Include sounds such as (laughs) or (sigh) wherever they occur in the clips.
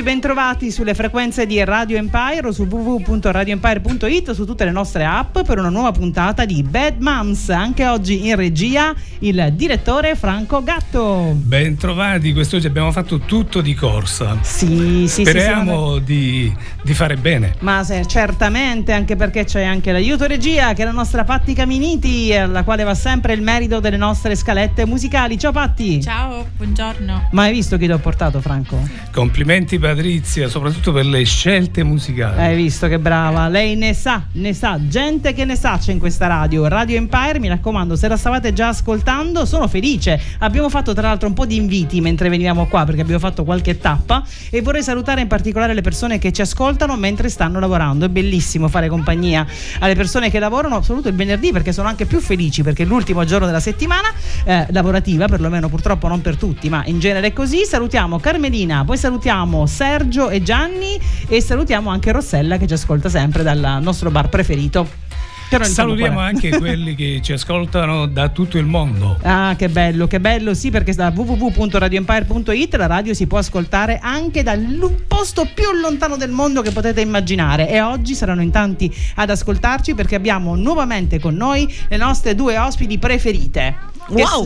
amici, bentrovati sulle frequenze di Radio Empire o su www.radioempire.it su tutte le nostre app per una nuova puntata di Bad Moms. Anche oggi in regia il direttore Franco Gatto. Bentrovati, quest'oggi abbiamo fatto tutto di corsa. Sì, sì, Speriamo sì, di, di, fare bene. Ma se, certamente, anche perché c'è anche l'aiuto regia che è la nostra Patti Caminiti, alla quale va sempre il merito delle nostre scalette musicali. Ciao Patti. Ciao, buongiorno. Ma hai visto chi ti ho portato, Franco? Complimenti Patrizia, soprattutto per le scelte musicali. Hai visto che brava, lei ne sa, ne sa, gente che ne sa c'è in questa radio. Radio Empire, mi raccomando, se la stavate già ascoltando, sono felice. Abbiamo fatto tra l'altro un po' di inviti mentre venivamo qua perché abbiamo fatto qualche tappa e vorrei salutare in particolare le persone che ci ascoltano mentre stanno lavorando. È bellissimo fare compagnia alle persone che lavorano, soprattutto il venerdì perché sono anche più felici perché è l'ultimo giorno della settimana eh, lavorativa, perlomeno purtroppo non per tutti, ma in genere è così. Salutiamo Carmelina, poi salutiamo Sergio e Gianni e salutiamo anche Rossella che ci ascolta sempre dal nostro bar preferito. Salutiamo anche quelli che ci ascoltano da tutto il mondo. Ah, che bello, che bello, sì, perché da www.radioempire.it la radio si può ascoltare anche dal posto più lontano del mondo che potete immaginare. E oggi saranno in tanti ad ascoltarci perché abbiamo nuovamente con noi le nostre due ospiti preferite. Wow!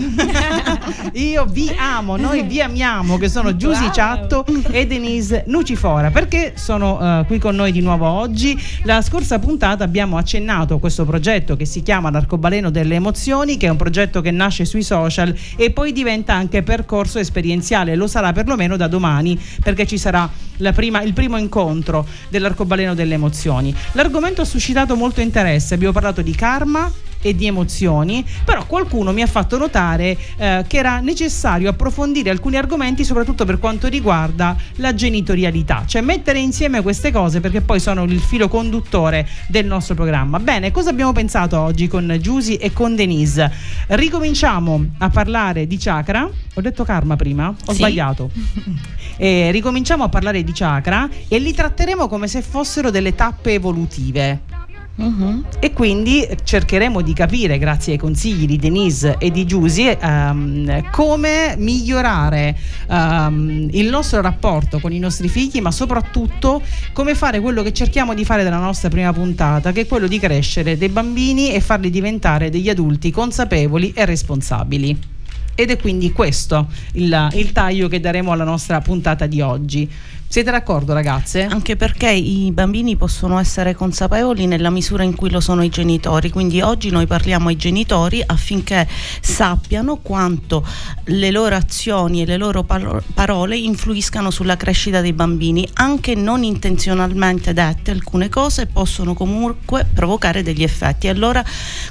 (laughs) Io vi amo, noi vi amiamo, che sono Giusy wow. Ciatto e Denise Nucifora. Perché sono uh, qui con noi di nuovo oggi? La scorsa puntata abbiamo accennato a questo progetto che si chiama L'Arcobaleno delle Emozioni, che è un progetto che nasce sui social e poi diventa anche percorso esperienziale. Lo sarà perlomeno da domani, perché ci sarà prima, il primo incontro dell'Arcobaleno delle Emozioni. L'argomento ha suscitato molto interesse. Abbiamo parlato di karma e di emozioni, però qualcuno mi ha fatto notare eh, che era necessario approfondire alcuni argomenti soprattutto per quanto riguarda la genitorialità, cioè mettere insieme queste cose perché poi sono il filo conduttore del nostro programma. Bene, cosa abbiamo pensato oggi con Giusy e con Denise? Ricominciamo a parlare di chakra, ho detto karma prima? Ho sì. sbagliato. (laughs) Eh, ricominciamo a parlare di chakra e li tratteremo come se fossero delle tappe evolutive. Uh-huh. E quindi cercheremo di capire, grazie ai consigli di Denise e di Giusy, um, come migliorare um, il nostro rapporto con i nostri figli, ma soprattutto come fare quello che cerchiamo di fare dalla nostra prima puntata, che è quello di crescere dei bambini e farli diventare degli adulti consapevoli e responsabili. Ed è quindi questo il, il taglio che daremo alla nostra puntata di oggi. Siete d'accordo ragazze? Anche perché i bambini possono essere consapevoli nella misura in cui lo sono i genitori, quindi oggi noi parliamo ai genitori affinché sappiano quanto le loro azioni e le loro parole influiscano sulla crescita dei bambini, anche non intenzionalmente dette, alcune cose possono comunque provocare degli effetti. Allora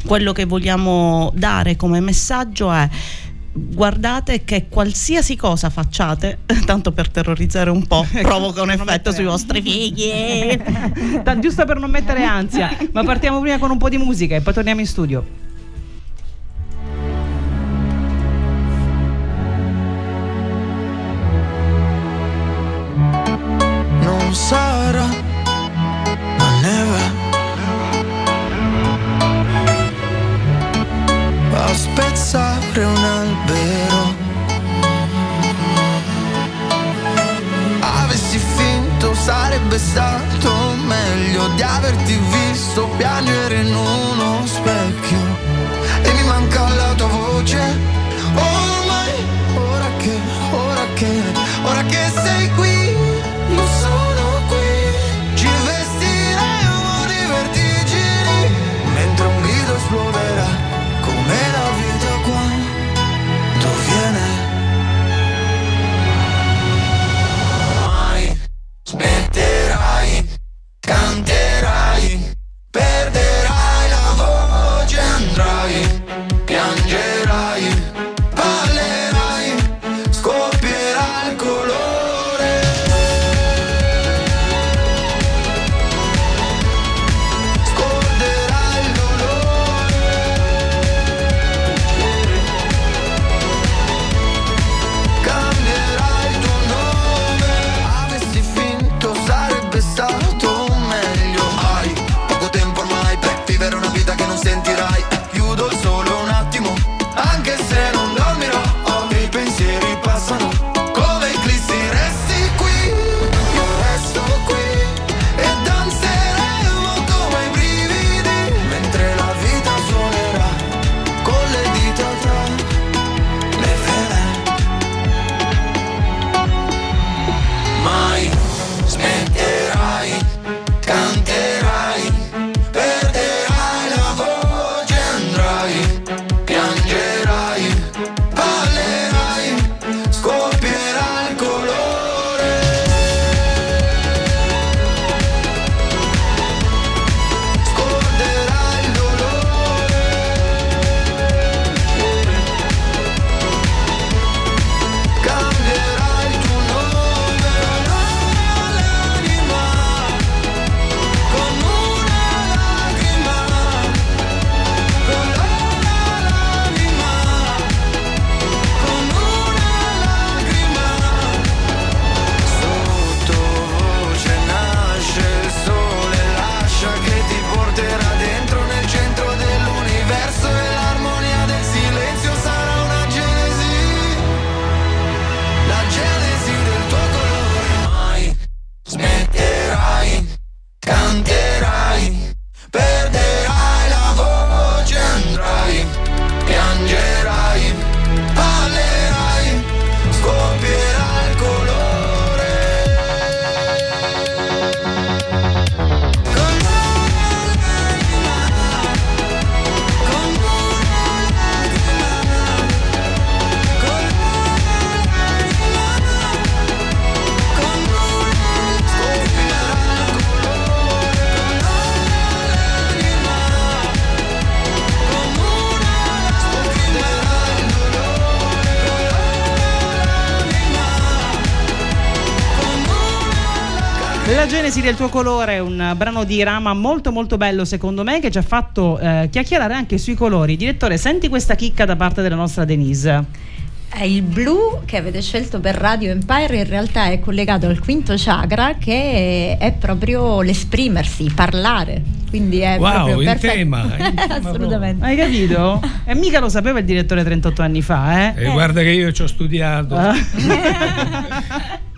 quello che vogliamo dare come messaggio è guardate che qualsiasi cosa facciate, (laughs) tanto per terrorizzare un po', (laughs) provoca un effetto sui vostri figli. (laughs) Giusto per non mettere ansia, ma partiamo prima con un po' di musica e poi torniamo in studio. Non sarà, A spezzare un albero. Avessi finto sarebbe stato meglio Di averti visto piangere in uno specchio. E mi manca la tua voce. Ormai, ora che, ora che, ora che sei qui del tuo colore è un brano di Rama molto molto bello secondo me che ci ha fatto eh, chiacchierare anche sui colori. Direttore, senti questa chicca da parte della nostra Denise. È il blu che avete scelto per Radio Empire in realtà è collegato al quinto chakra che è proprio l'esprimersi, parlare. Quindi è wow, proprio in perfetto. tema, in (laughs) tema Assolutamente. Hai capito? (laughs) E mica lo sapeva il direttore 38 anni fa, eh? E guarda che io ci ho studiato. Ah. (laughs)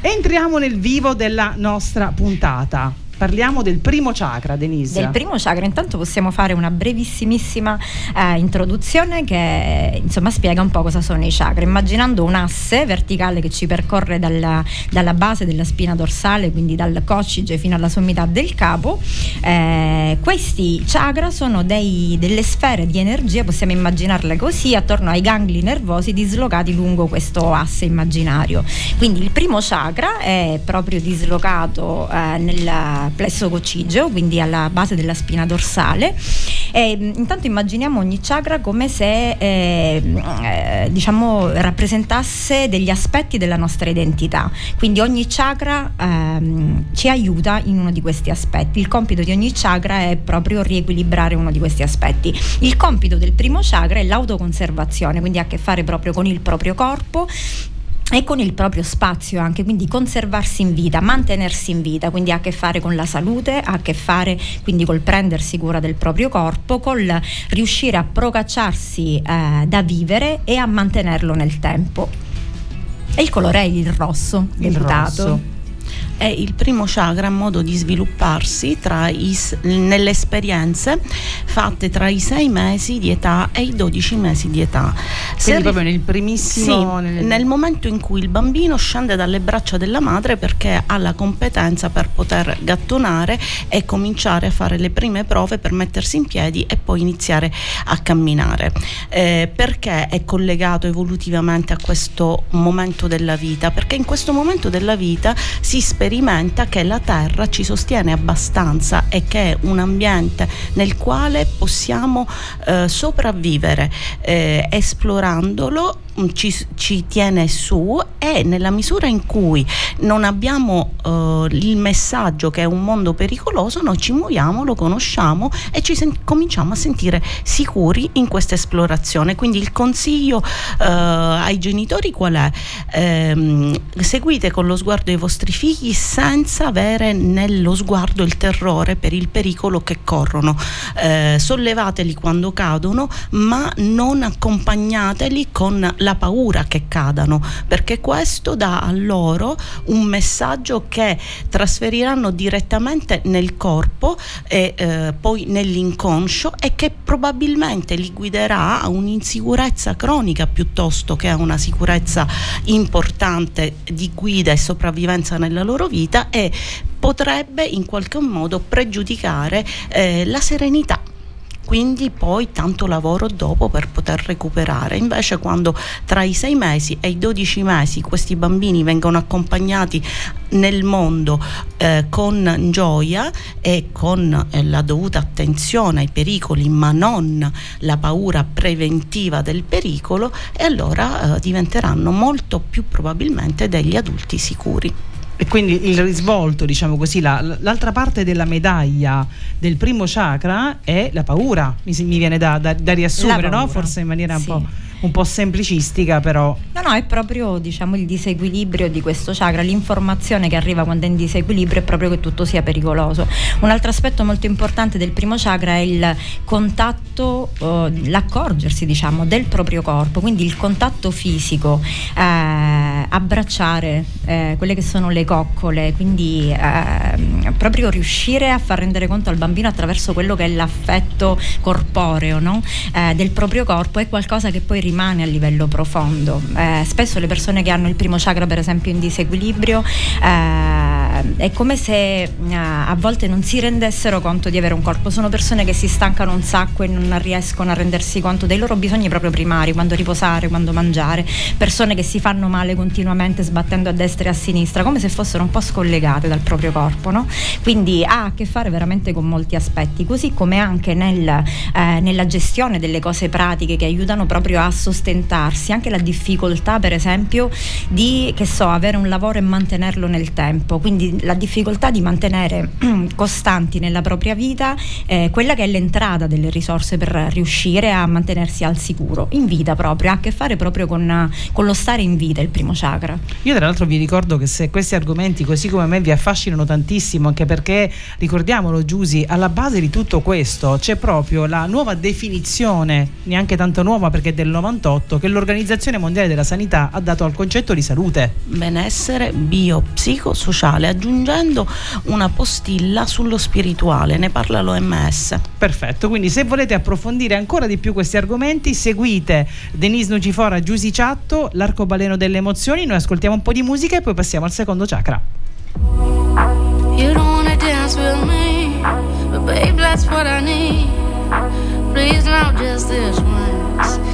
Entriamo nel vivo della nostra puntata. Parliamo del primo chakra, Denise. Del primo chakra, intanto possiamo fare una brevissimissima eh, introduzione che insomma spiega un po' cosa sono i chakra. Immaginando un asse verticale che ci percorre dalla, dalla base della spina dorsale, quindi dal coccige fino alla sommità del capo, eh, questi chakra sono dei, delle sfere di energia, possiamo immaginarle così, attorno ai gangli nervosi dislocati lungo questo asse immaginario. Quindi il primo chakra è proprio dislocato eh, nella plesso coccigeo, quindi alla base della spina dorsale. E, mh, intanto immaginiamo ogni chakra come se eh, eh, diciamo, rappresentasse degli aspetti della nostra identità. Quindi ogni chakra ehm, ci aiuta in uno di questi aspetti. Il compito di ogni chakra è proprio riequilibrare uno di questi aspetti. Il compito del primo chakra è l'autoconservazione, quindi ha a che fare proprio con il proprio corpo e con il proprio spazio anche, quindi conservarsi in vita, mantenersi in vita, quindi ha a che fare con la salute, ha a che fare quindi col prendersi cura del proprio corpo, col riuscire a procacciarsi eh, da vivere e a mantenerlo nel tempo. E il colore è il rosso, Il deputato. rosso. È il primo chakra a modo di svilupparsi tra i nelle esperienze fatte tra i 6 mesi di età e i 12 mesi di età. Se Quindi ri- proprio nel primissimo... sì, nel- nel momento in cui il bambino scende dalle braccia della madre perché ha la competenza per poter gattonare e cominciare a fare le prime prove per mettersi in piedi e poi iniziare a camminare. Eh, perché è collegato evolutivamente a questo momento della vita? Perché in questo momento della vita si sperimenta che la Terra ci sostiene abbastanza e che è un ambiente nel quale possiamo eh, sopravvivere eh, esplorandolo ci, ci tiene su e nella misura in cui non abbiamo eh, il messaggio che è un mondo pericoloso noi ci muoviamo, lo conosciamo e ci sen- cominciamo a sentire sicuri in questa esplorazione quindi il consiglio eh, ai genitori qual è? Ehm, seguite con lo sguardo i vostri figli senza avere nello sguardo il terrore per il pericolo che corrono eh, sollevateli quando cadono ma non accompagnateli con la paura che cadano perché questo dà a loro un messaggio che trasferiranno direttamente nel corpo e eh, poi nell'inconscio e che probabilmente li guiderà a un'insicurezza cronica piuttosto che a una sicurezza importante di guida e sopravvivenza nella loro vita e potrebbe in qualche modo pregiudicare eh, la serenità quindi poi tanto lavoro dopo per poter recuperare. Invece quando tra i 6 mesi e i 12 mesi questi bambini vengono accompagnati nel mondo eh, con gioia e con eh, la dovuta attenzione ai pericoli, ma non la paura preventiva del pericolo, e allora eh, diventeranno molto più probabilmente degli adulti sicuri. E quindi il risvolto, diciamo così, la- l'altra parte della medaglia del primo chakra è la paura, mi, mi viene da, da- da riassumere, no? forse in maniera un, sì. po', un po' semplicistica, però No, no, è proprio diciamo, il disequilibrio di questo chakra. L'informazione che arriva quando è in disequilibrio è proprio che tutto sia pericoloso. Un altro aspetto molto importante del primo chakra è il contatto, eh, l'accorgersi diciamo, del proprio corpo, quindi il contatto fisico, eh, abbracciare eh, quelle che sono le coccole, quindi eh, proprio riuscire a far rendere conto al bambino attraverso quello che è l'affetto corporeo no? Eh, del proprio corpo è qualcosa che poi rimane a livello profondo. Eh, spesso le persone che hanno il primo chakra per esempio in disequilibrio eh, è come se eh, a volte non si rendessero conto di avere un corpo, sono persone che si stancano un sacco e non riescono a rendersi conto dei loro bisogni proprio primari, quando riposare, quando mangiare, persone che si fanno male continuamente sbattendo a destra e a sinistra, come se fossero un po' scollegate dal proprio corpo, no? Quindi ha a che fare veramente con molti aspetti, così come anche nel, eh, nella gestione delle cose pratiche che aiutano proprio a sostentarsi, anche la difficoltà per esempio di, so, avere un lavoro e mantenerlo nel tempo, quindi la difficoltà di mantenere (clears throat) costanti nella propria vita eh, quella che è l'entrata delle risorse per riuscire a mantenersi al sicuro, in vita proprio, ha a che fare proprio con, con lo stare in vita il primo chakra. Io tra l'altro vi ricordo che se questi argomenti così come a me vi affascinano tantissimo, anche perché ricordiamolo Giusy, alla base di tutto questo c'è proprio la nuova definizione, neanche tanto nuova perché è del 98, che l'Organizzazione Mondiale della Sanità ha dato al concetto di salute. Benessere biopsicosociale, aggiungendo una postilla sullo spirituale, ne parla l'OMS. Perfetto, quindi se volete approfondire ancora di più questi argomenti, seguite Denise Nucifora, Giusy Ciatto, l'arcobaleno delle emozioni, noi ascoltiamo un po' di musica e poi passiamo al secondo chakra. You don't wanna dance with me, but babe, that's what I need. Please now just this once.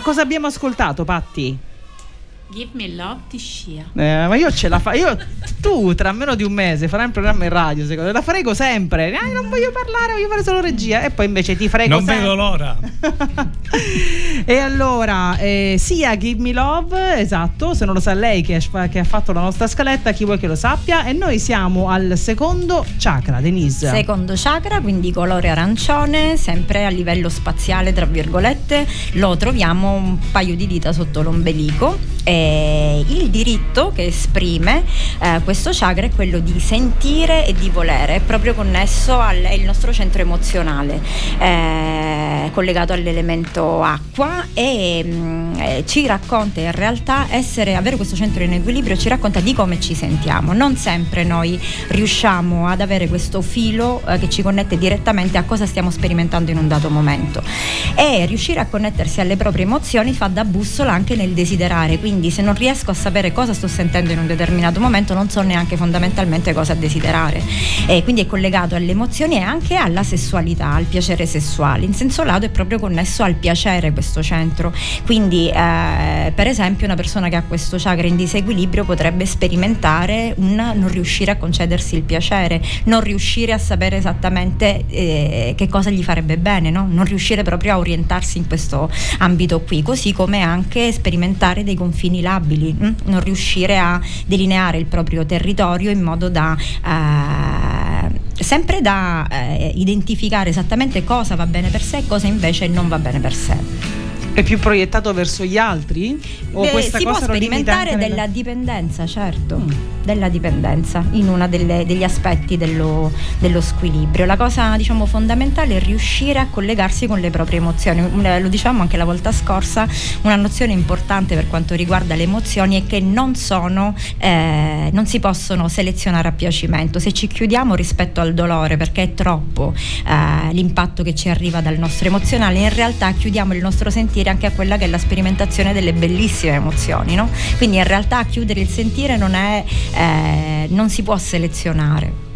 Cosa abbiamo ascoltato, Patti? Give me love di Scia. Eh, ma io ce la faccio. Io, tu tra meno di un mese farai un programma in radio, secondo me. La frego sempre. Eh, non voglio parlare, voglio fare solo regia. E poi invece ti frego non sempre. vedo l'ora. (laughs) e allora, eh, sia Give Me Love, esatto. Se non lo sa lei che, che, ha fatto la nostra scaletta, chi vuoi che lo sappia. E noi siamo al secondo chakra, Denise. Secondo chakra, quindi colore arancione, sempre a livello spaziale, tra virgolette. Lo troviamo un paio di dita sotto l'ombelico. E il diritto che esprime eh, questo chakra è quello di sentire e di volere, è proprio connesso al nostro centro emozionale, eh, collegato all'elemento acqua e mh, mm, eh, ci racconta in realtà essere, avere questo centro in equilibrio ci racconta di come ci sentiamo. Non sempre noi riusciamo ad avere questo filo eh, che ci connette direttamente a cosa stiamo sperimentando in un dato momento e riuscire a connettersi alle proprie emozioni fa da bussola anche nel desiderare, quindi se non riesco a sapere cosa sto sentendo in un determinato momento non so neanche fondamentalmente cosa desiderare. E quindi è collegato alle emozioni e anche alla sessualità, al piacere sessuale. In senso lato è proprio connesso al piacere questo centro. Quindi eh, per esempio una persona che ha questo chakra in disequilibrio potrebbe sperimentare un non riuscire a concedersi il piacere, non riuscire a sapere esattamente eh, che cosa gli farebbe bene, no? non riuscire proprio a orientarsi in questo ambito qui, così come anche sperimentare dei confini labili, hm? non riuscire a delineare il proprio territorio in modo da... Eh, sempre da eh, identificare esattamente cosa va bene per sé e cosa invece non va bene per sé. È più proiettato verso gli altri? O Beh, questa si può cosa limita sperimentare della dipendenza, certo, Mm. Della dipendenza in uno degli aspetti dello, dello squilibrio. La cosa diciamo fondamentale è riuscire a collegarsi con le proprie emozioni. Un- Lo dicevamo anche la volta scorsa, una nozione importante per quanto riguarda le emozioni è che non sono, eh, non si possono selezionare a piacimento. Se ci chiudiamo rispetto al dolore perché è troppo eh, l'impatto che ci arriva dal nostro emozionale, in realtà chiudiamo il nostro sentire anche a quella che è la sperimentazione delle bellissime emozioni. no? Quindi in realtà chiudere il sentire non, è, eh, non si può selezionare.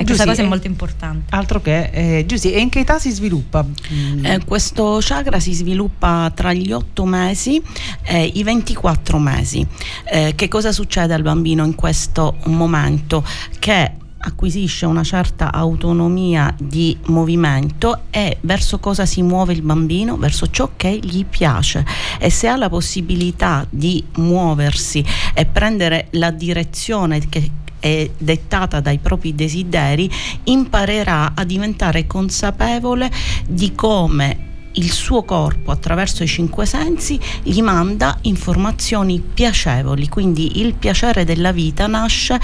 E questa Giussi, cosa è eh, molto importante. Altro che, eh, Giussi, e in che età si sviluppa? Mm. Eh, questo chakra si sviluppa tra gli 8 mesi e i 24 mesi. Eh, che cosa succede al bambino in questo momento? Che acquisisce una certa autonomia di movimento e verso cosa si muove il bambino? Verso ciò che gli piace e se ha la possibilità di muoversi e prendere la direzione che è dettata dai propri desideri, imparerà a diventare consapevole di come il suo corpo attraverso i cinque sensi gli manda informazioni piacevoli, quindi il piacere della vita nasce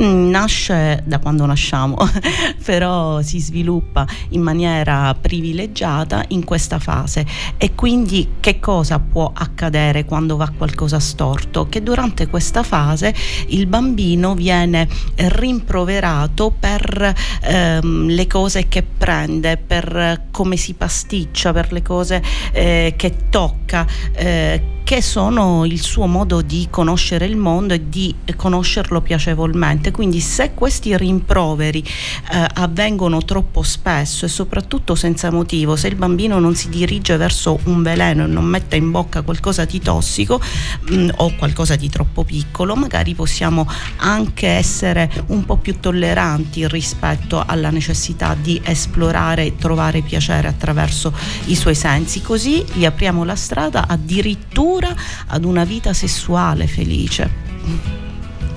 nasce da quando nasciamo, (laughs) però si sviluppa in maniera privilegiata in questa fase e quindi che cosa può accadere quando va qualcosa storto? Che durante questa fase il bambino viene rimproverato per ehm, le cose che prende, per come si pasticcia, per le cose eh, che tocca. eh, che sono il suo modo di conoscere il mondo e di conoscerlo piacevolmente. Quindi se questi rimproveri eh, avvengono troppo spesso e soprattutto senza motivo, se il bambino non si dirige verso un veleno e non mette in bocca qualcosa di tossico mh, o qualcosa di troppo piccolo, magari possiamo anche essere un po' più tolleranti rispetto alla necessità di esplorare e trovare piacere attraverso i suoi sensi, così gli apriamo la strada addirittura ad una vita sessuale felice.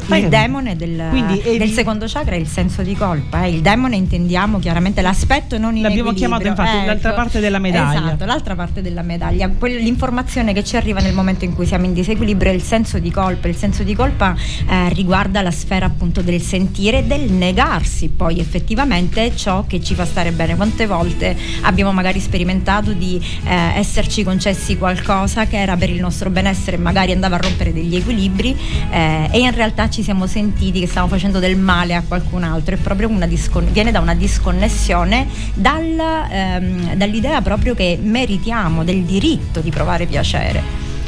Il demone del, è del secondo chakra è il senso di colpa. eh. Il demone intendiamo chiaramente l'aspetto non in L'abbiamo chiamato, infatti, l'altra parte della medaglia. Esatto, l'altra parte della medaglia. L'informazione che ci arriva nel momento in cui siamo in disequilibrio è il senso di colpa. Il senso di colpa eh, riguarda la sfera appunto del sentire e del negarsi poi effettivamente ciò che ci fa stare bene. Quante volte abbiamo magari sperimentato di eh, esserci concessi qualcosa che era per il nostro benessere e magari andava a rompere degli equilibri eh, e in realtà ci siamo sentiti che stavamo facendo del male a qualcun altro. È proprio una discon- viene da una disconnessione dal, ehm, dall'idea proprio che meritiamo del diritto di provare piacere.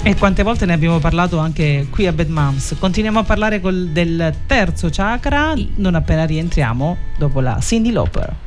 E quante volte ne abbiamo parlato anche qui a Bad Moms. Continuiamo a parlare col- del terzo chakra non appena rientriamo dopo la Cindy Lauper.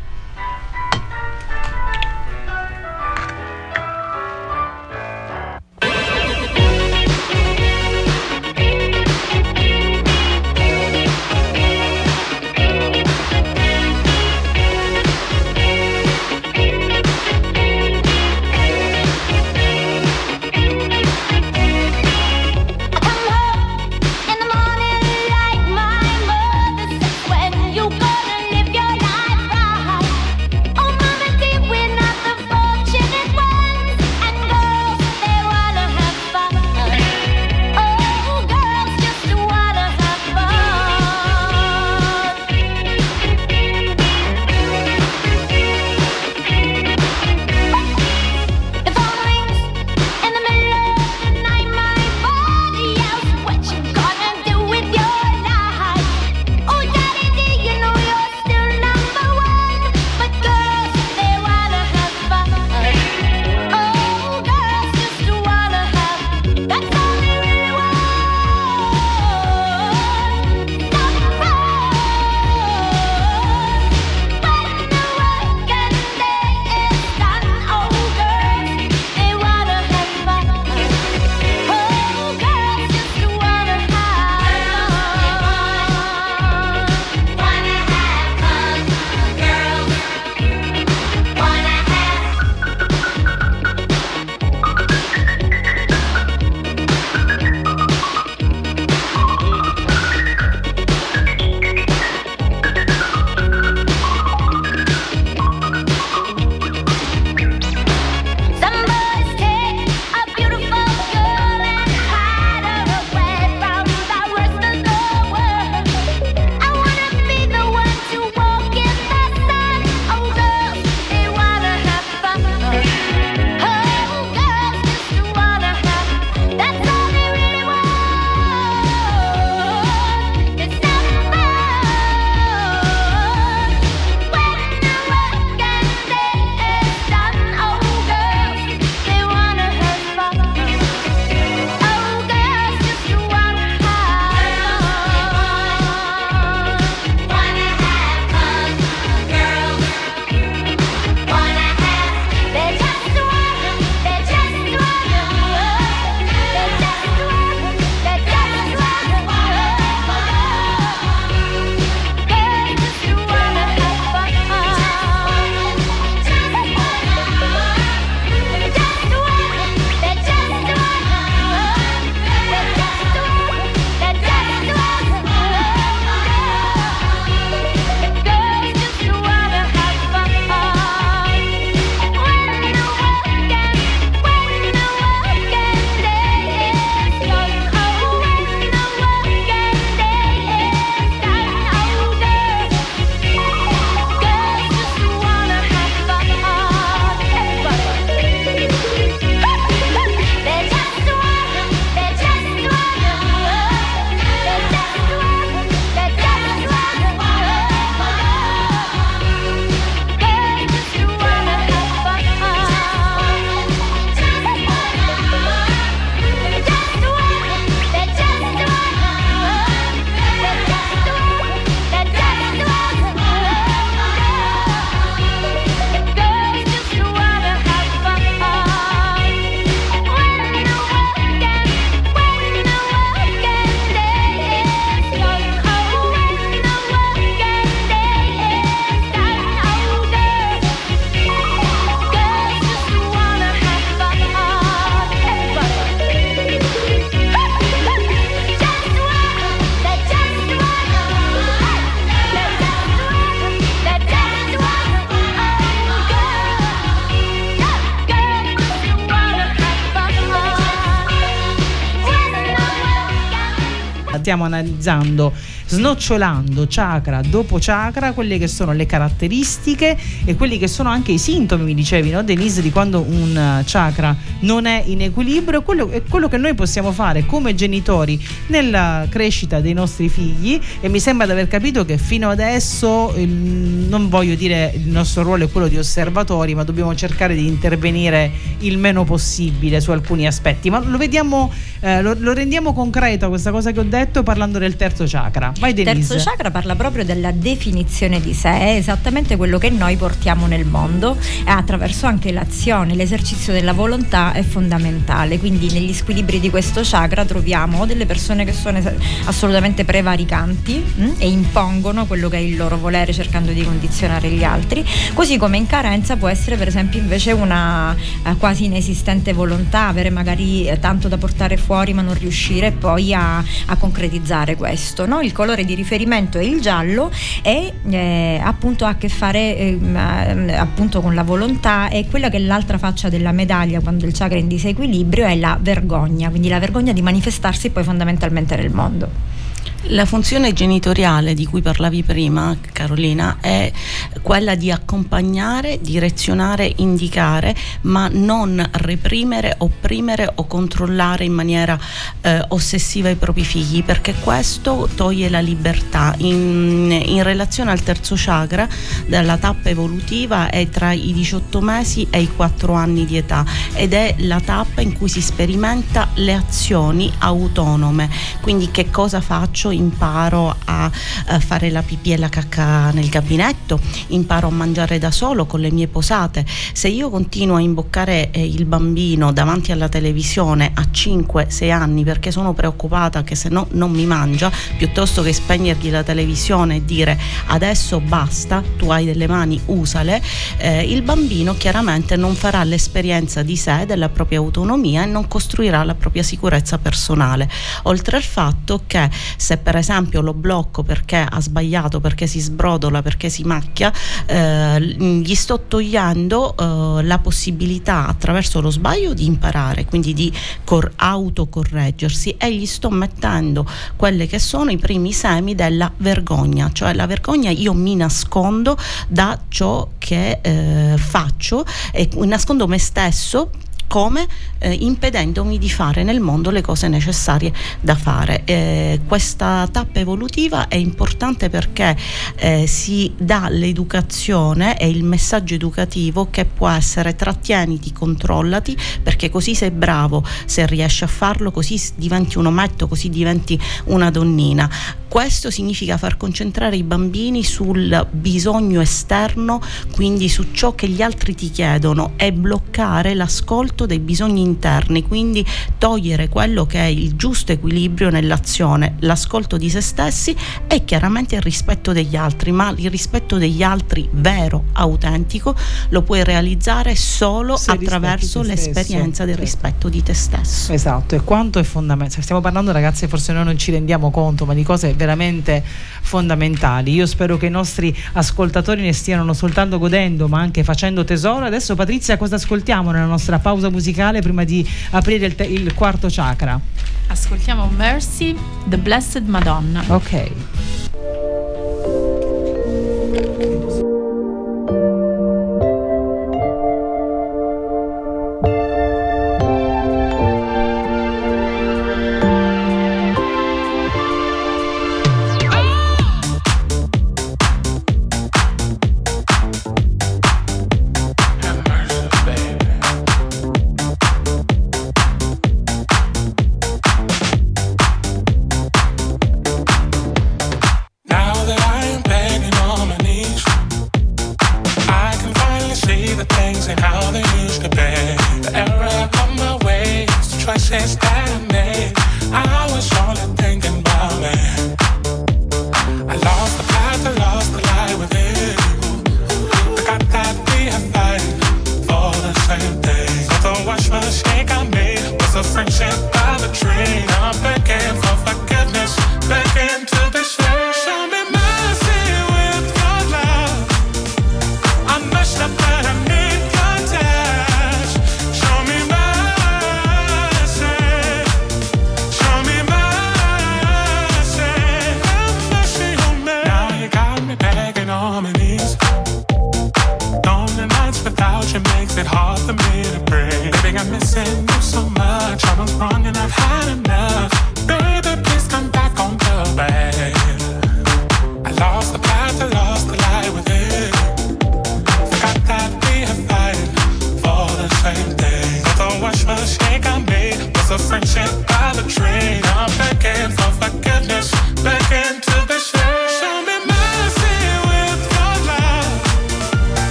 Stiamo analizzando, snocciolando chakra dopo chakra, quelle che sono le caratteristiche e quelli che sono anche i sintomi, mi dicevi, no Denise, di quando un eh, chakra non è in equilibrio, quello, è quello che noi possiamo fare come genitori nella crescita dei nostri figli e mi sembra di aver capito che fino adesso il, non voglio dire il nostro ruolo è quello di osservatori, ma dobbiamo cercare di intervenire il meno possibile su alcuni aspetti, ma lo vediamo, eh, lo, lo, rendiamo concreto questa cosa che ho detto parlando del terzo chakra. Vai terzo chakra parla proprio della definizione di sé, è esattamente quello che noi portiamo nel mondo e attraverso anche l'azione, l'esercizio della volontà è fondamentale, quindi negli squilibri di questo chakra troviamo delle persone che sono assolutamente prevaricanti mh, mm, e impongono quello che è il loro volere cercando di condizionare gli altri, così come in carenza può essere per esempio invece una uh, quasi inesistente volontà, avere magari eh, tanto da portare fuori ma non riuscire poi a, a concretizzare questo. No? Il colore di riferimento è il giallo e eh, appunto ha a che fare eh, appunto con la volontà e quella che è l'altra faccia della medaglia quando il chakra è in disequilibrio è la vergogna, quindi la vergogna di manifestarsi poi fondamentalmente nel mondo. La funzione genitoriale di cui parlavi prima, Carolina, è quella di accompagnare, direzionare, indicare, ma non reprimere, opprimere o controllare in maniera eh, ossessiva i propri figli, perché questo toglie la libertà. In, in relazione al terzo chakra, dalla tappa evolutiva è tra i 18 mesi e i 4 anni di età ed è la tappa in cui si sperimenta le azioni autonome. Quindi che cosa faccio? Imparo a, a fare la pipì e la cacca nel gabinetto, imparo a mangiare da solo con le mie posate. Se io continuo a imboccare eh, il bambino davanti alla televisione a 5-6 anni perché sono preoccupata che se no non mi mangia, piuttosto che spegnergli la televisione e dire adesso basta, tu hai delle mani, usale, eh, il bambino chiaramente non farà l'esperienza di sé, della propria autonomia e non costruirà la propria sicurezza personale. Oltre al fatto che se per esempio lo blocco perché ha sbagliato, perché si sbrodola, perché si macchia, eh, gli sto togliendo eh, la possibilità attraverso lo sbaglio di imparare, quindi di cor- autocorreggersi e gli sto mettendo quelli che sono i primi semi della vergogna, cioè la vergogna io mi nascondo da ciò che eh, faccio e nascondo me stesso come eh, impedendomi di fare nel mondo le cose necessarie da fare. Eh, questa tappa evolutiva è importante perché eh, si dà l'educazione e il messaggio educativo che può essere trattieniti, controllati, perché così sei bravo, se riesci a farlo, così diventi un ometto, così diventi una donnina. Questo significa far concentrare i bambini sul bisogno esterno, quindi su ciò che gli altri ti chiedono e bloccare l'ascolto dei bisogni interni, quindi togliere quello che è il giusto equilibrio nell'azione, l'ascolto di se stessi e chiaramente il rispetto degli altri, ma il rispetto degli altri vero, autentico, lo puoi realizzare solo Se attraverso l'esperienza del certo. rispetto di te stesso. Esatto, e quanto è fondamentale. Stiamo parlando ragazzi, forse noi non ci rendiamo conto, ma di cose veramente fondamentali. Io spero che i nostri ascoltatori ne stiano non soltanto godendo, ma anche facendo tesoro. Adesso Patrizia, cosa ascoltiamo nella nostra pausa musicale prima di aprire il, te- il quarto chakra? Ascoltiamo Mercy, The Blessed Madonna. Ok.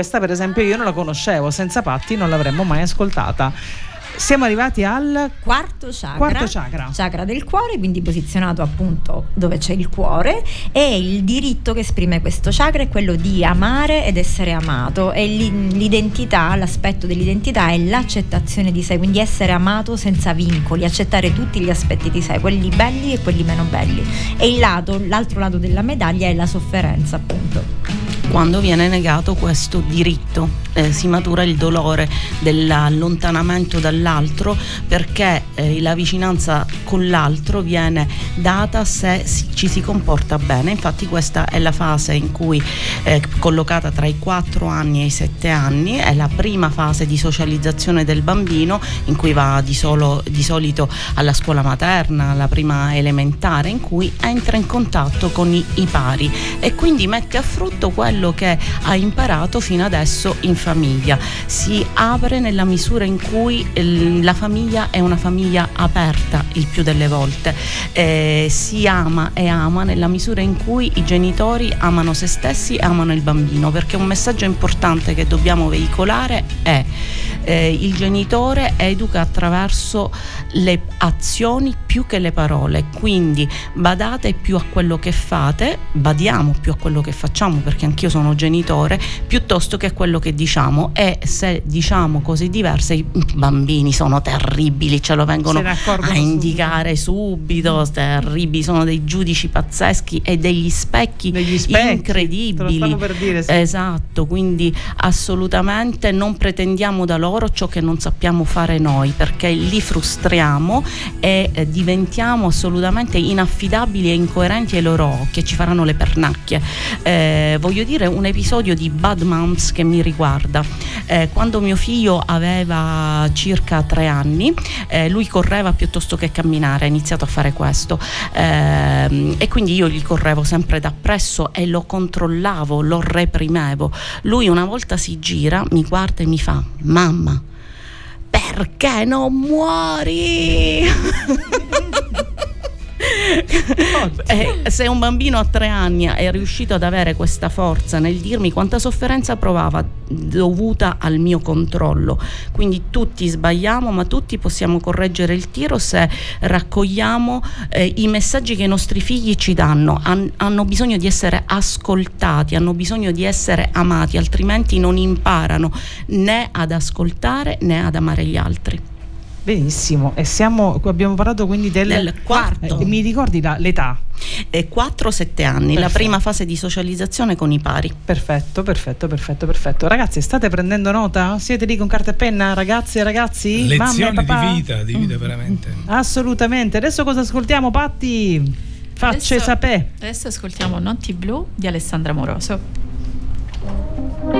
Questa per esempio io non la conoscevo, senza Patti non l'avremmo mai ascoltata. Siamo arrivati al quarto chakra, quarto chakra. chakra del cuore, quindi posizionato appunto dove c'è il cuore e il diritto che esprime questo chakra è quello di amare ed essere amato e l'identità, l'aspetto dell'identità è l'accettazione di sé, quindi essere amato senza vincoli, accettare tutti gli aspetti di sé, quelli belli e quelli meno belli. E il lato, l'altro lato della medaglia è la sofferenza appunto quando viene negato questo diritto. Eh, si matura il dolore dell'allontanamento dall'altro perché eh, la vicinanza con l'altro viene data se si, ci si comporta bene. Infatti questa è la fase in cui eh, collocata tra i 4 anni e i 7 anni, è la prima fase di socializzazione del bambino in cui va di, solo, di solito alla scuola materna, alla prima elementare, in cui entra in contatto con i, i pari e quindi mette a frutto quello quello che ha imparato fino adesso in famiglia. Si apre nella misura in cui la famiglia è una famiglia aperta il più delle volte, eh, si ama e ama nella misura in cui i genitori amano se stessi e amano il bambino, perché un messaggio importante che dobbiamo veicolare è eh, il genitore educa attraverso le azioni più che le parole, quindi badate più a quello che fate, badiamo più a quello che facciamo, perché anch'io sono genitore, piuttosto che quello che diciamo e se diciamo cose diverse i bambini sono terribili, ce lo vengono a indicare subito. terribili, sono dei giudici pazzeschi e degli specchi, degli specchi incredibili. Dire, sì. Esatto, quindi assolutamente non pretendiamo da loro ciò che non sappiamo fare noi, perché li frustriamo e eh, diventiamo assolutamente inaffidabili e incoerenti ai loro occhi e ci faranno le pernacchie. Eh, voglio dire dire un episodio di Bad Moms che mi riguarda. Eh, quando mio figlio aveva circa tre anni, eh, lui correva piuttosto che camminare, ha iniziato a fare questo eh, e quindi io gli correvo sempre dappresso e lo controllavo, lo reprimevo. Lui una volta si gira, mi guarda e mi fa, mamma, perché non muori? (laughs) eh, se un bambino a tre anni è riuscito ad avere questa forza nel dirmi quanta sofferenza provava dovuta al mio controllo, quindi tutti sbagliamo, ma tutti possiamo correggere il tiro se raccogliamo eh, i messaggi che i nostri figli ci danno. Han, hanno bisogno di essere ascoltati, hanno bisogno di essere amati, altrimenti non imparano né ad ascoltare né ad amare gli altri. Benissimo, e siamo, abbiamo parlato quindi del, del quarto. Eh, mi ricordi la, l'età? 4-7 anni, perfetto. la prima fase di socializzazione con i pari. Perfetto, perfetto, perfetto, perfetto. Ragazzi, state prendendo nota? Siete lì con carta e penna, ragazzi e ragazzi? Lezioni Mamma di vita, di vita mm. veramente. Assolutamente. Adesso cosa ascoltiamo, Patti? Facce sapere. Adesso ascoltiamo Notti Blu di Alessandra Moroso.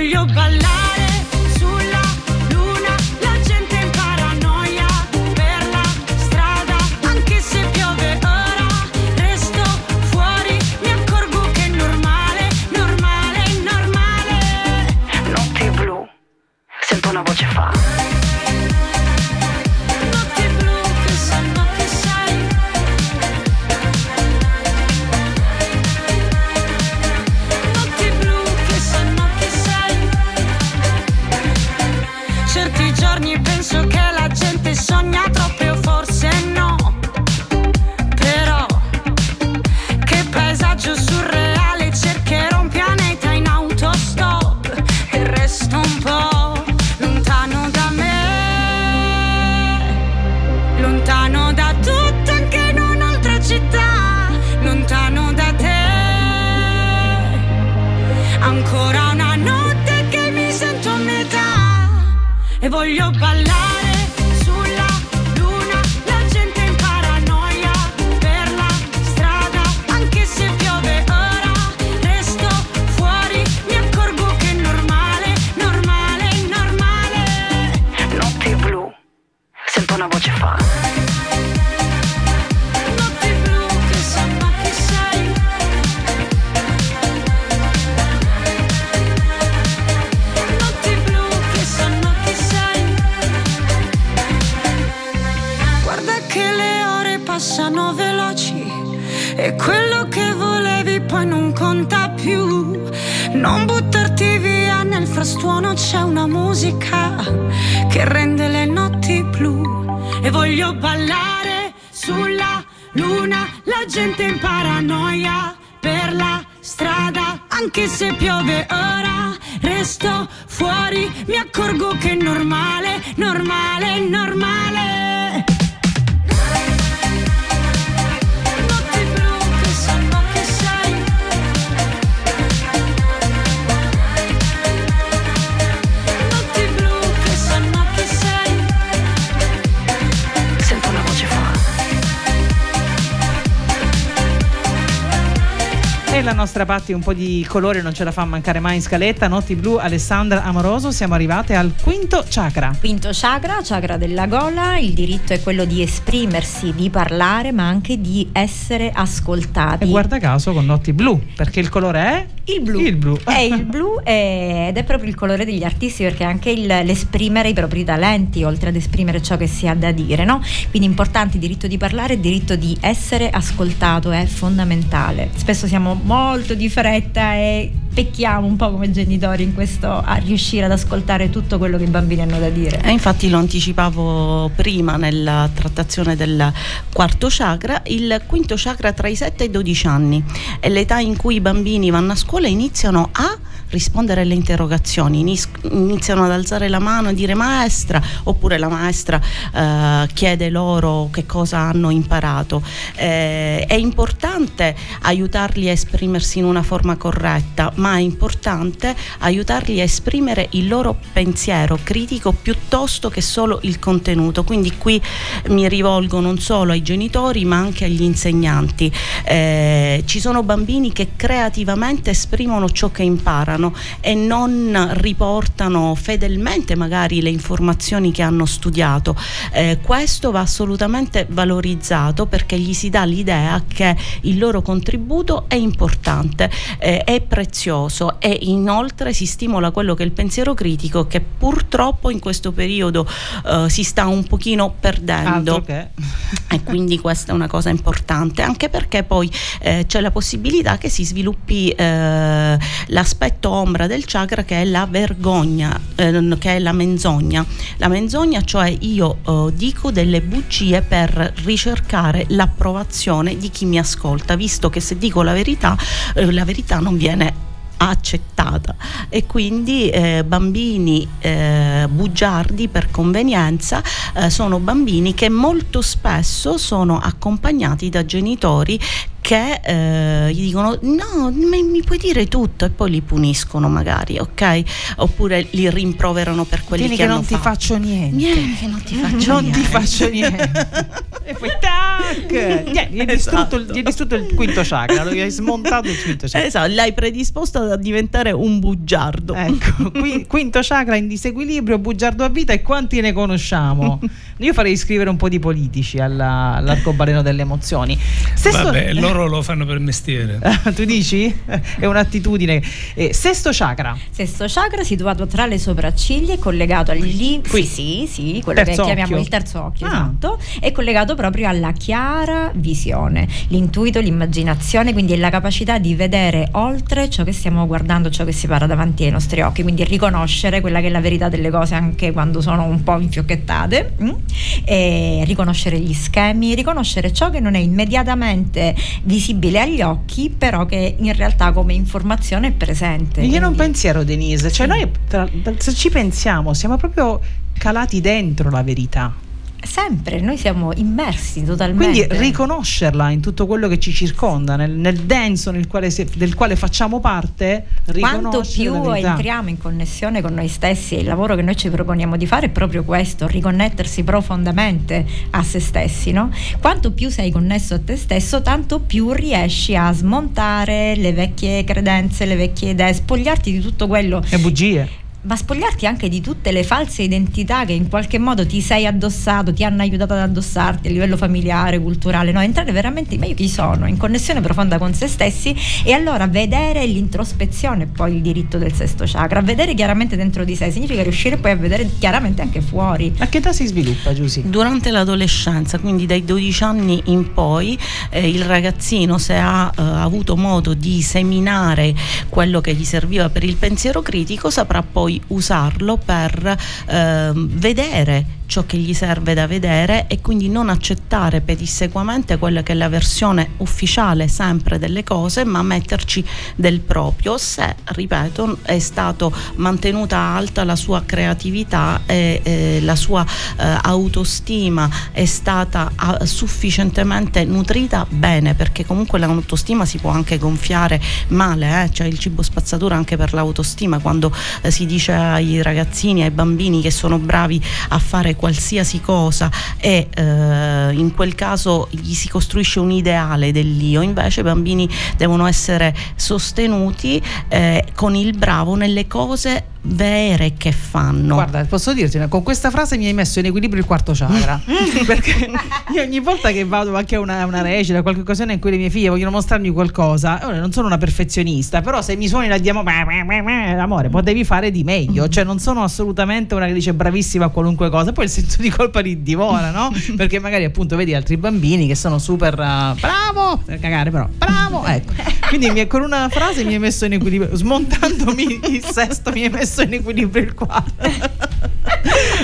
e E la nostra Patti un po' di colore non ce la fa mancare mai in scaletta. Notti blu, Alessandra Amoroso. Siamo arrivate al quinto chakra. Quinto chakra, chakra della gola, il diritto è quello di esprimersi, di parlare, ma anche di essere ascoltati. E guarda caso con notti blu, perché il colore è Il blu. Il blu. È il blu ed è proprio il colore degli artisti perché è anche il- l'esprimere i propri talenti, oltre ad esprimere ciò che si ha da dire, no? Quindi importante il diritto di parlare, il diritto di essere ascoltato è fondamentale. Spesso siamo molto di fretta e pecchiamo un po' come genitori in questo a riuscire ad ascoltare tutto quello che i bambini hanno da dire. E infatti lo anticipavo prima nella trattazione del quarto chakra, il quinto chakra tra i 7 e i 12 anni è l'età in cui i bambini vanno a scuola e iniziano a rispondere alle interrogazioni, iniziano ad alzare la mano e dire maestra, oppure la maestra eh, chiede loro che cosa hanno imparato. Eh, è importante aiutarli a esprimersi in una forma corretta, ma è importante aiutarli a esprimere il loro pensiero critico piuttosto che solo il contenuto. Quindi qui mi rivolgo non solo ai genitori ma anche agli insegnanti. Eh, ci sono bambini che creativamente esprimono ciò che imparano e non riportano fedelmente magari le informazioni che hanno studiato. Eh, questo va assolutamente valorizzato perché gli si dà l'idea che il loro contributo è importante, eh, è prezioso e inoltre si stimola quello che è il pensiero critico che purtroppo in questo periodo eh, si sta un pochino perdendo. E quindi questa è una cosa importante anche perché poi eh, c'è la possibilità che si sviluppi eh, l'aspetto ombra del chakra che è la vergogna eh, che è la menzogna. La menzogna cioè io eh, dico delle bugie per ricercare l'approvazione di chi mi ascolta visto che se dico la verità eh, la verità non viene accettata. E quindi eh, bambini eh, bugiardi per convenienza eh, sono bambini che molto spesso sono accompagnati da genitori che eh, gli dicono no mi, mi puoi dire tutto e poi li puniscono magari ok oppure li rimproverano per quelli Tieni che, che hanno non ti fatto. faccio niente. Vieni che (laughs) non ti faccio non niente. ti faccio niente. (laughs) e poi tac! Niente, gli, hai distrutto, il- Esatto. gli hai distrutto il quinto chakra, lo- gli hai smontato il quinto chakra. Esatto, l'hai predisposto a diventare un bugiardo. Ecco, (laughs) qui- quinto chakra in disequilibrio, bugiardo a vita e quanti ne conosciamo? Io farei iscrivere un po' di politici alla- all'arcobaleno delle emozioni. Sesto- Vabbè, loro lo fanno per mestiere. (laughs) tu dici? È un'attitudine. Eh, sesto chakra. Sesto chakra situato tra le sopracciglia è collegato agli Qui. sì, sì, sì, quello Terzo che chiamiamo occhio. il terzo occhio, Ah. esatto, è collegato proprio alla chiara visione, l'intuito, l'immaginazione, quindi è la capacità di vedere oltre ciò che stiamo guardando, ciò che si para davanti ai nostri occhi, quindi riconoscere quella che è la verità delle cose anche quando sono un po' infiocchettate, mm? e riconoscere gli schemi, riconoscere ciò che non è immediatamente visibile agli occhi, però che in realtà come informazione è presente. Viene un pensiero, Denise. Cioè, Sì. noi tra- se ci pensiamo, siamo proprio calati dentro la verità. Sempre, noi siamo immersi totalmente. Quindi riconoscerla in tutto quello che ci circonda, nel, nel denso nel quale si, del quale facciamo parte, quanto più entriamo in connessione con noi stessi e il lavoro che noi ci proponiamo di fare è proprio questo, riconnettersi profondamente a se stessi, no? Quanto più sei connesso a te stesso, tanto più riesci a smontare le vecchie credenze, le vecchie idee, spogliarti di tutto quello. E bugie ma spogliarti anche di tutte le false identità che in qualche modo ti sei addossato, ti hanno aiutato ad addossarti a livello familiare, culturale, no? entrare veramente, ma io chi sono, in connessione profonda con se stessi e allora vedere l'introspezione, poi il diritto del sesto chakra, vedere chiaramente dentro di sé, significa riuscire poi a vedere chiaramente anche fuori. A che età si sviluppa Giusy? Durante l'adolescenza, quindi dai 12 anni in poi, eh, il ragazzino se ha eh, avuto modo di seminare quello che gli serviva per il pensiero critico saprà poi poi usarlo per eh, vedere ciò che gli serve da vedere e quindi non accettare pedissequamente quella che è la versione ufficiale sempre delle cose, ma metterci del proprio se, ripeto, è stato mantenuta alta la sua creatività e eh, la sua eh, autostima è stata a, sufficientemente nutrita bene, perché comunque l'autostima si può anche gonfiare male, eh? cioè il cibo spazzatura anche per l'autostima, quando eh, si dice ai ragazzini, ai bambini che sono bravi a fare qualsiasi cosa e eh, in quel caso gli si costruisce un ideale dell'io, invece i bambini devono essere sostenuti eh, con il bravo nelle cose vere che fanno. Guarda, posso dirti, con questa frase mi hai messo in equilibrio il quarto chakra. (laughs) perché io ogni volta che vado anche a una, una recita, qualche occasione in cui le mie figlie vogliono mostrarmi qualcosa, ora non sono una perfezionista, però se mi suoni la diamo, amore, potevi fare di meglio. Cioè, non sono assolutamente una che dice bravissima a qualunque cosa. Poi (laughs) il senso di colpa li divora, no? (laughs) Perché magari appunto vedi altri bambini che sono super uh, bravo, per cagare però, bravo, (laughs) ecco. Quindi mi, con una frase mi hai messo in equilibrio, smontandomi il sesto mi hai messo in equilibrio il quadro.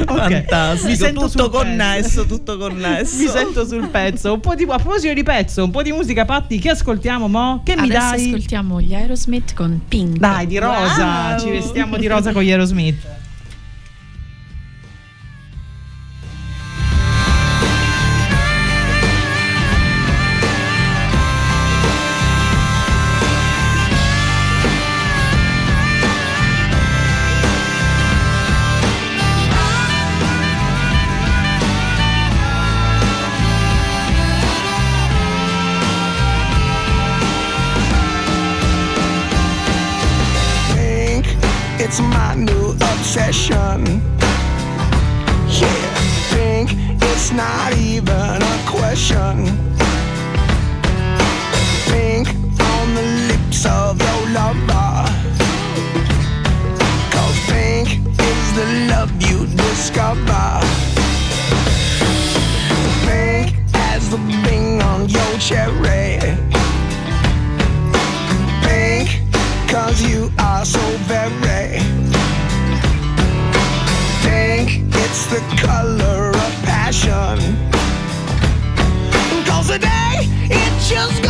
okay. Fantastico, Mi sento tutto connesso, tutto connesso. Mi sento sul pezzo. Un po' di, a proposito di pezzo, un po' di musica, Patti, che ascoltiamo mo? Che Adesso mi dai? ascoltiamo gli Aerosmith con Pink. Dai, di rosa, wow. ci vestiamo di rosa con gli Aerosmith. Obsession. Yeah, think it's not even a question. Think on the lips of your lover. Cause pink is the love you discover. Pink as the bing on your cherry. Pink cause you the color of passion. Cause today it just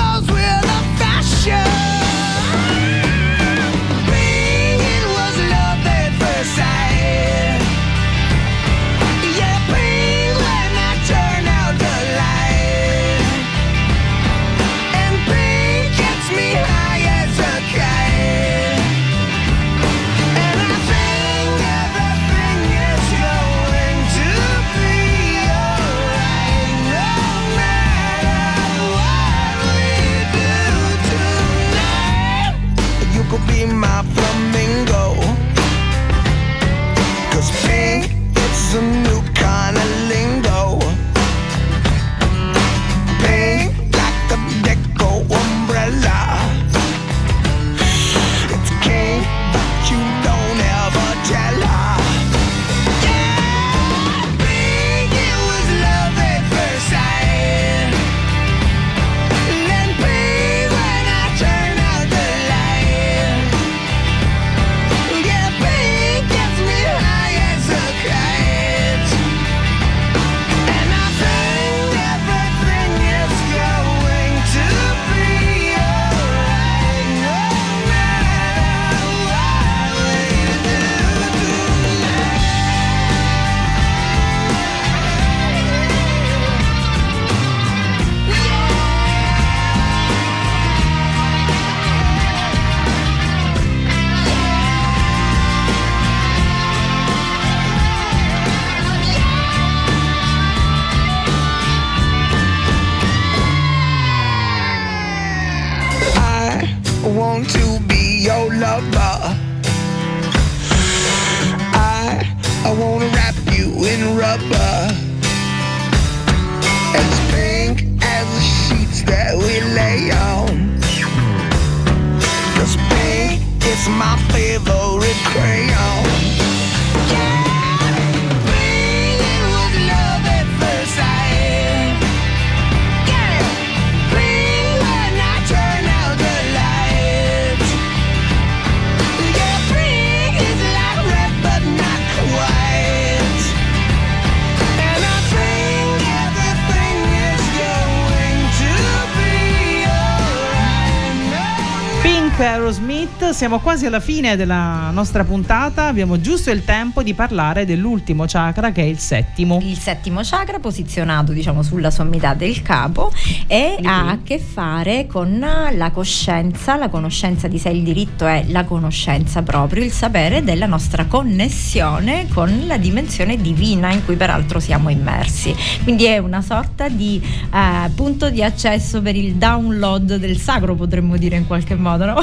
siamo quasi alla fine della nostra puntata, abbiamo giusto il tempo di parlare dell'ultimo chakra che è il settimo. Il settimo chakra posizionato diciamo sulla sommità del capo e mm-hmm. ha a che fare con la coscienza, la conoscenza di sé, il diritto è la conoscenza proprio, il sapere della nostra connessione con la dimensione divina in cui peraltro siamo immersi. Quindi è una sorta di eh, punto di accesso per il download del sacro, potremmo dire in qualche modo no?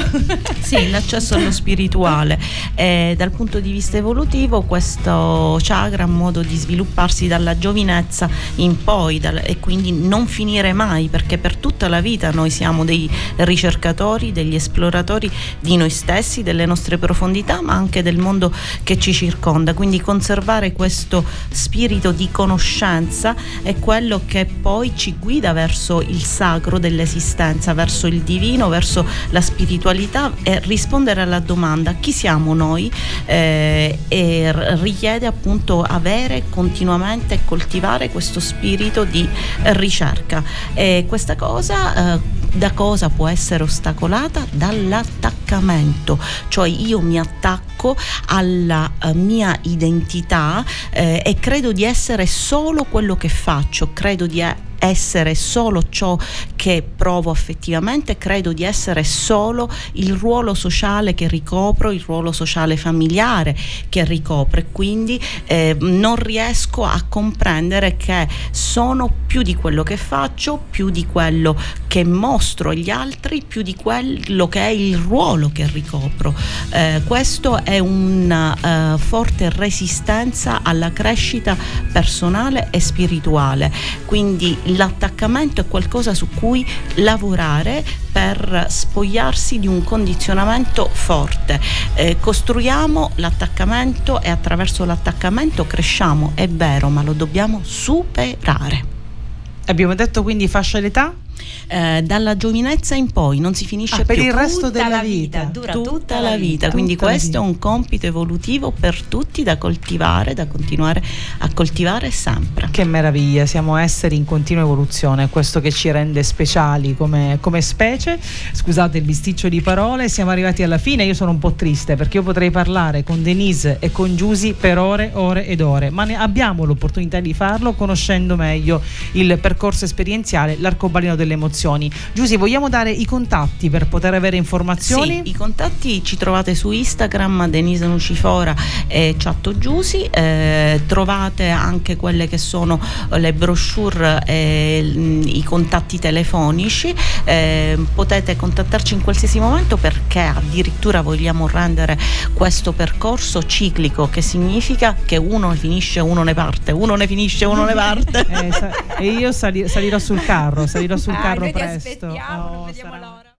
sì, l'accesso (laughs) allo spirituale. E dal punto di vista evolutivo questo chakra ha modo di svilupparsi dalla giovinezza in poi dal, e quindi non finire mai perché per tutta la vita noi siamo dei ricercatori, degli esploratori di noi stessi, delle nostre profondità, ma anche del mondo che ci circonda. Quindi conservare questo spirito di conoscenza è quello che poi ci guida verso il sacro dell'esistenza, verso il divino, verso la spiritualità spiritualità è rispondere alla domanda chi siamo noi eh, e richiede appunto avere continuamente e coltivare questo spirito di ricerca e questa cosa eh, da cosa può essere ostacolata? Dall'attaccamento, cioè io mi attacco alla uh, mia identità eh, e credo di essere solo quello che faccio, credo di essere solo ciò che provo affettivamente, credo di essere solo il ruolo sociale che ricopro, il ruolo sociale familiare che ricopro e quindi eh, non riesco a comprendere che sono più di quello che faccio, più di quello che mostro agli altri, più di quello che è il ruolo che ricopro. Eh, questo è una uh, forte resistenza alla crescita personale e spirituale, quindi l'attaccamento è qualcosa su cui lavorare per spogliarsi di un condizionamento forte. Eh, costruiamo l'attaccamento e attraverso l'attaccamento cresciamo, è vero, ma lo dobbiamo superare. Abbiamo detto quindi fascia d'età? Eh, dalla giovinezza in poi, non si finisce ah, più. Per il resto della vita. vita. Dura tutta, tutta la vita. vita. Quindi tutta questo vita. è un compito evolutivo per tutti da coltivare, da continuare a coltivare sempre. Che meraviglia, siamo esseri in continua evoluzione, questo che ci rende speciali come, come specie. Scusate il bisticcio di parole, siamo arrivati alla fine, io sono un po' triste perché io potrei parlare con Denise e con Giusy per ore, ore ed ore, ma ne abbiamo l'opportunità di farlo conoscendo meglio il percorso esperienziale, l'arcobaleno delle emozioni. Giusy, vogliamo dare i contatti per poter avere informazioni? Sì, i contatti ci trovate su Instagram Denise Nucifora e Chatto Giusy, eh, trovate anche quelle che sono le brochure e i contatti telefonici, eh, potete contattarci in qualsiasi momento perché addirittura vogliamo rendere questo percorso ciclico che significa che uno ne finisce, uno ne parte, uno ne finisce, uno ne (laughs) parte. Eh, sa- e io sali- salirò sul carro, salirò sul Ah, carro presto. aspettiamo, non Oh, vediamo sarà-.